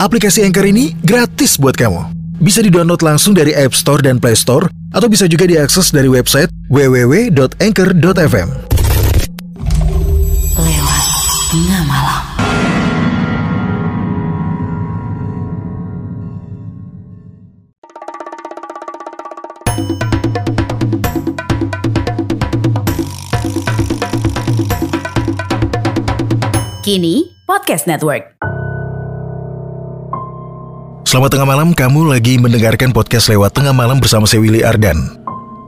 aplikasi Anchor ini gratis buat kamu. Bisa di-download langsung dari App Store dan Play Store, atau bisa juga diakses dari website www.anchor.fm. Lewat tengah. Kini Podcast Network. Selamat tengah malam, kamu lagi mendengarkan podcast lewat tengah malam bersama saya Willy Ardan.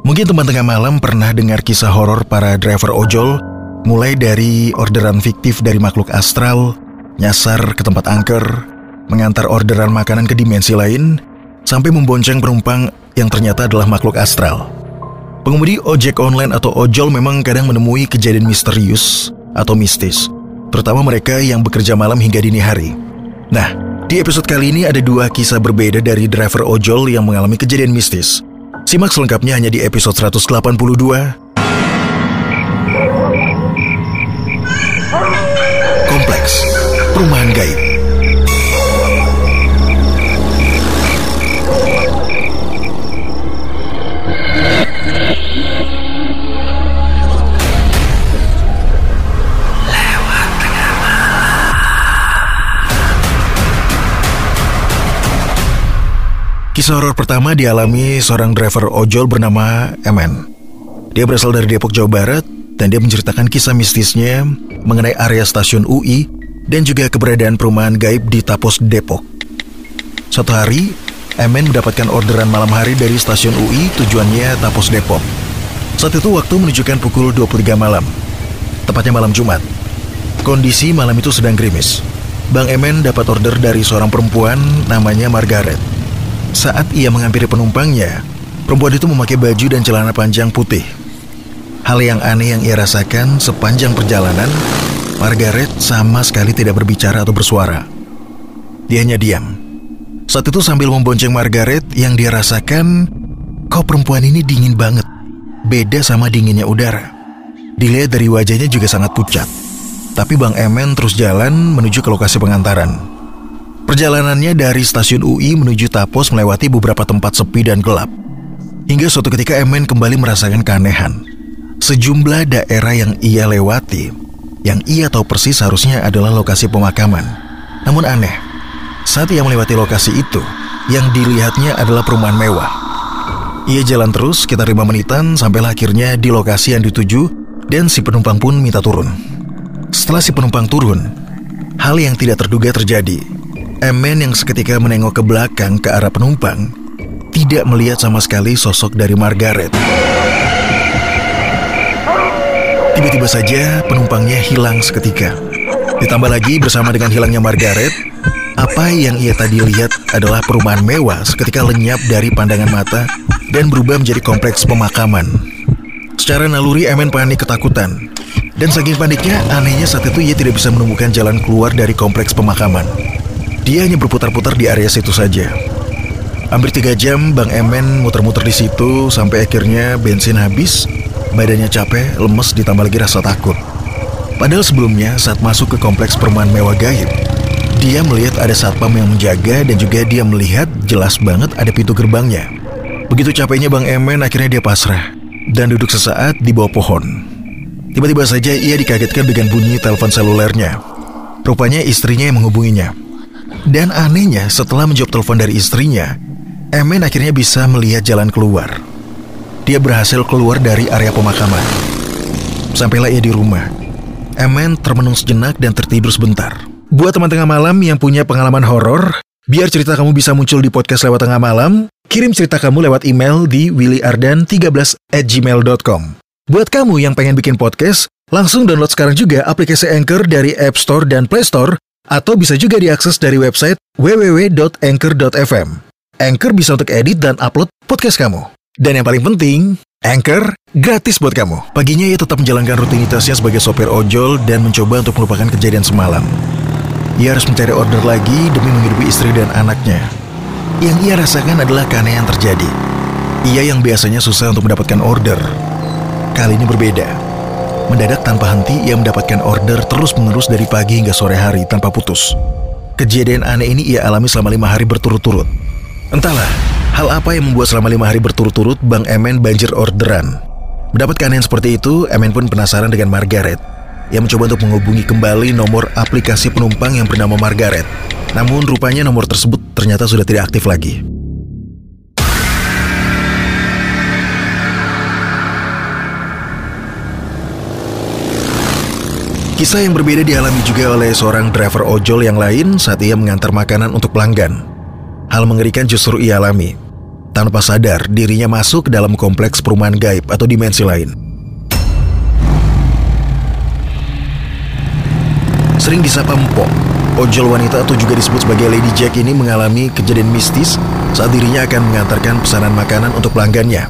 Mungkin teman tengah malam pernah dengar kisah horor para driver ojol, mulai dari orderan fiktif dari makhluk astral, nyasar ke tempat angker, mengantar orderan makanan ke dimensi lain, sampai membonceng penumpang yang ternyata adalah makhluk astral. Pengemudi ojek online atau ojol memang kadang menemui kejadian misterius atau mistis, terutama mereka yang bekerja malam hingga dini hari. Nah, di episode kali ini ada dua kisah berbeda dari driver ojol yang mengalami kejadian mistis. Simak selengkapnya hanya di episode 182. Kompleks Perumahan Gaib. Kisah horor pertama dialami seorang driver ojol bernama Emen. Dia berasal dari Depok, Jawa Barat, dan dia menceritakan kisah mistisnya mengenai area stasiun UI dan juga keberadaan perumahan gaib di Tapos, Depok. Suatu hari, Emen mendapatkan orderan malam hari dari stasiun UI tujuannya Tapos, Depok. Saat itu waktu menunjukkan pukul 23 malam, tepatnya malam Jumat. Kondisi malam itu sedang gerimis. Bang Emen dapat order dari seorang perempuan namanya Margaret. Saat ia menghampiri penumpangnya, perempuan itu memakai baju dan celana panjang putih. Hal yang aneh yang ia rasakan sepanjang perjalanan, Margaret sama sekali tidak berbicara atau bersuara. Dia hanya diam. Saat itu sambil membonceng Margaret, yang dia rasakan, kok perempuan ini dingin banget. Beda sama dinginnya udara. Dilihat dari wajahnya juga sangat pucat. Tapi Bang Emen terus jalan menuju ke lokasi pengantaran. Perjalanannya dari stasiun UI menuju Tapos melewati beberapa tempat sepi dan gelap. Hingga suatu ketika Emen kembali merasakan keanehan. Sejumlah daerah yang ia lewati, yang ia tahu persis harusnya adalah lokasi pemakaman. Namun aneh, saat ia melewati lokasi itu, yang dilihatnya adalah perumahan mewah. Ia jalan terus sekitar lima menitan sampailah akhirnya di lokasi yang dituju dan si penumpang pun minta turun. Setelah si penumpang turun, hal yang tidak terduga terjadi. Emen yang seketika menengok ke belakang ke arah penumpang tidak melihat sama sekali sosok dari Margaret. Tiba-tiba saja penumpangnya hilang seketika. Ditambah lagi bersama dengan hilangnya Margaret, apa yang ia tadi lihat adalah perumahan mewah seketika lenyap dari pandangan mata dan berubah menjadi kompleks pemakaman. Secara naluri Emen panik ketakutan. Dan saking paniknya, anehnya saat itu ia tidak bisa menemukan jalan keluar dari kompleks pemakaman. Dia hanya berputar-putar di area situ saja. Hampir tiga jam Bang Emen muter-muter di situ sampai akhirnya bensin habis, badannya capek, lemes ditambah lagi rasa takut. Padahal sebelumnya saat masuk ke kompleks perumahan mewah gaib, dia melihat ada satpam yang menjaga dan juga dia melihat jelas banget ada pintu gerbangnya. Begitu capeknya Bang Emen akhirnya dia pasrah dan duduk sesaat di bawah pohon. Tiba-tiba saja ia dikagetkan dengan bunyi telepon selulernya. Rupanya istrinya yang menghubunginya. Dan anehnya setelah menjawab telepon dari istrinya, Emen akhirnya bisa melihat jalan keluar. Dia berhasil keluar dari area pemakaman. Sampailah ia di rumah. Emen termenung sejenak dan tertidur sebentar. Buat teman tengah malam yang punya pengalaman horor, biar cerita kamu bisa muncul di podcast lewat tengah malam, kirim cerita kamu lewat email di willyardan13 at gmail.com. Buat kamu yang pengen bikin podcast, langsung download sekarang juga aplikasi Anchor dari App Store dan Play Store Atau bisa juga diakses dari website www.anchor.fm. Anchor bisa untuk edit dan upload podcast kamu. Dan yang paling penting, Anchor gratis buat kamu. Paginya ia tetap menjalankan rutinitasnya sebagai sopir ojol dan mencoba untuk melupakan kejadian semalam. Ia harus mencari order lagi demi menghidupi istri dan anaknya. Yang ia rasakan adalah keanehan terjadi. Ia yang biasanya susah untuk mendapatkan order. Kali ini berbeda. Mendadak tanpa henti ia mendapatkan order terus-menerus dari pagi hingga sore hari tanpa putus. Kejadian aneh ini ia alami selama lima hari berturut-turut. Entahlah, hal apa yang membuat selama lima hari berturut-turut Bang Emen banjir orderan. Mendapat keanehan seperti itu, Emen pun penasaran dengan Margaret. Ia mencoba untuk menghubungi kembali nomor aplikasi penumpang yang bernama Margaret. Namun rupanya nomor tersebut ternyata sudah tidak aktif lagi. Kisah yang berbeda dialami juga oleh seorang driver ojol yang lain saat ia mengantar makanan untuk pelanggan. Hal mengerikan justru ia alami. Tanpa sadar, dirinya masuk ke dalam kompleks perumahan gaib atau dimensi lain. Sering disapa Mpok, ojol wanita atau juga disebut sebagai Lady Jack ini mengalami kejadian mistis saat dirinya akan mengantarkan pesanan makanan untuk pelanggannya.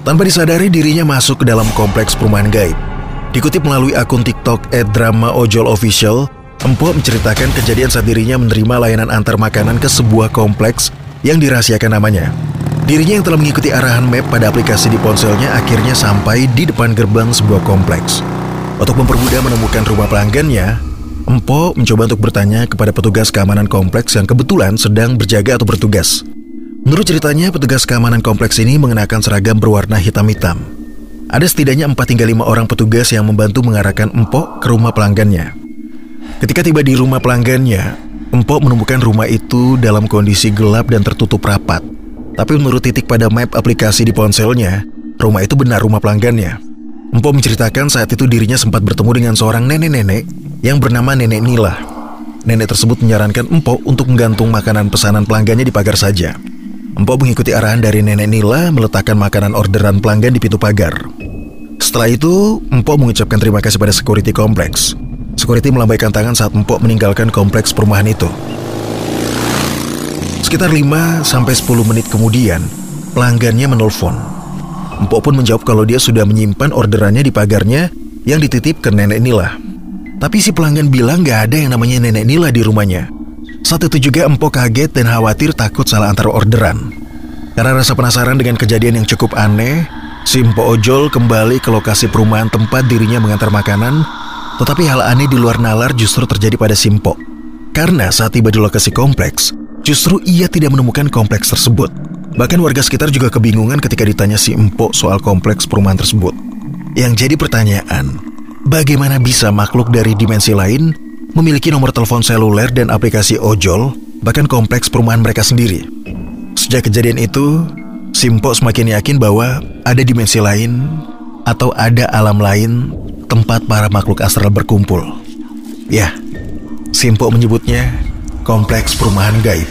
Tanpa disadari dirinya masuk ke dalam kompleks perumahan gaib. Dikutip melalui akun TikTok @drama_ojol_official, Empok menceritakan kejadian saat dirinya menerima layanan antar makanan ke sebuah kompleks yang dirahasiakan namanya. Dirinya yang telah mengikuti arahan map pada aplikasi di ponselnya akhirnya sampai di depan gerbang sebuah kompleks. Untuk mempermudah menemukan rumah pelanggannya, Empok mencoba untuk bertanya kepada petugas keamanan kompleks yang kebetulan sedang berjaga atau bertugas. Menurut ceritanya, petugas keamanan kompleks ini mengenakan seragam berwarna hitam-hitam. Ada setidaknya 4 hingga 5 orang petugas yang membantu mengarahkan Empok ke rumah pelanggannya. Ketika tiba di rumah pelanggannya, Empok menemukan rumah itu dalam kondisi gelap dan tertutup rapat. Tapi menurut titik pada map aplikasi di ponselnya, rumah itu benar rumah pelanggannya. Empok menceritakan saat itu dirinya sempat bertemu dengan seorang nenek-nenek yang bernama Nenek Nila. Nenek tersebut menyarankan Empok untuk menggantung makanan pesanan pelanggannya di pagar saja. Empok mengikuti arahan dari Nenek Nila meletakkan makanan orderan pelanggan di pintu pagar. Setelah itu, Empok mengucapkan terima kasih pada security kompleks. Security melambaikan tangan saat Empok meninggalkan kompleks perumahan itu. Sekitar 5 sampai 10 menit kemudian, pelanggannya menelpon. Empok pun menjawab kalau dia sudah menyimpan orderannya di pagarnya yang dititip ke nenek Nila. Tapi si pelanggan bilang gak ada yang namanya nenek Nila di rumahnya. Saat itu juga Empok kaget dan khawatir takut salah antar orderan. Karena rasa penasaran dengan kejadian yang cukup aneh, si Empok ojol kembali ke lokasi perumahan tempat dirinya mengantar makanan, tetapi hal aneh di luar nalar justru terjadi pada Simpo. Karena saat tiba di lokasi kompleks, justru ia tidak menemukan kompleks tersebut. Bahkan warga sekitar juga kebingungan ketika ditanya si Empok soal kompleks perumahan tersebut. Yang jadi pertanyaan, bagaimana bisa makhluk dari dimensi lain memiliki nomor telepon seluler dan aplikasi ojol, bahkan kompleks perumahan mereka sendiri? Sejak kejadian itu, Simpo semakin yakin bahwa ada dimensi lain atau ada alam lain tempat para makhluk astral berkumpul. Ya, Simpo menyebutnya kompleks perumahan gaib.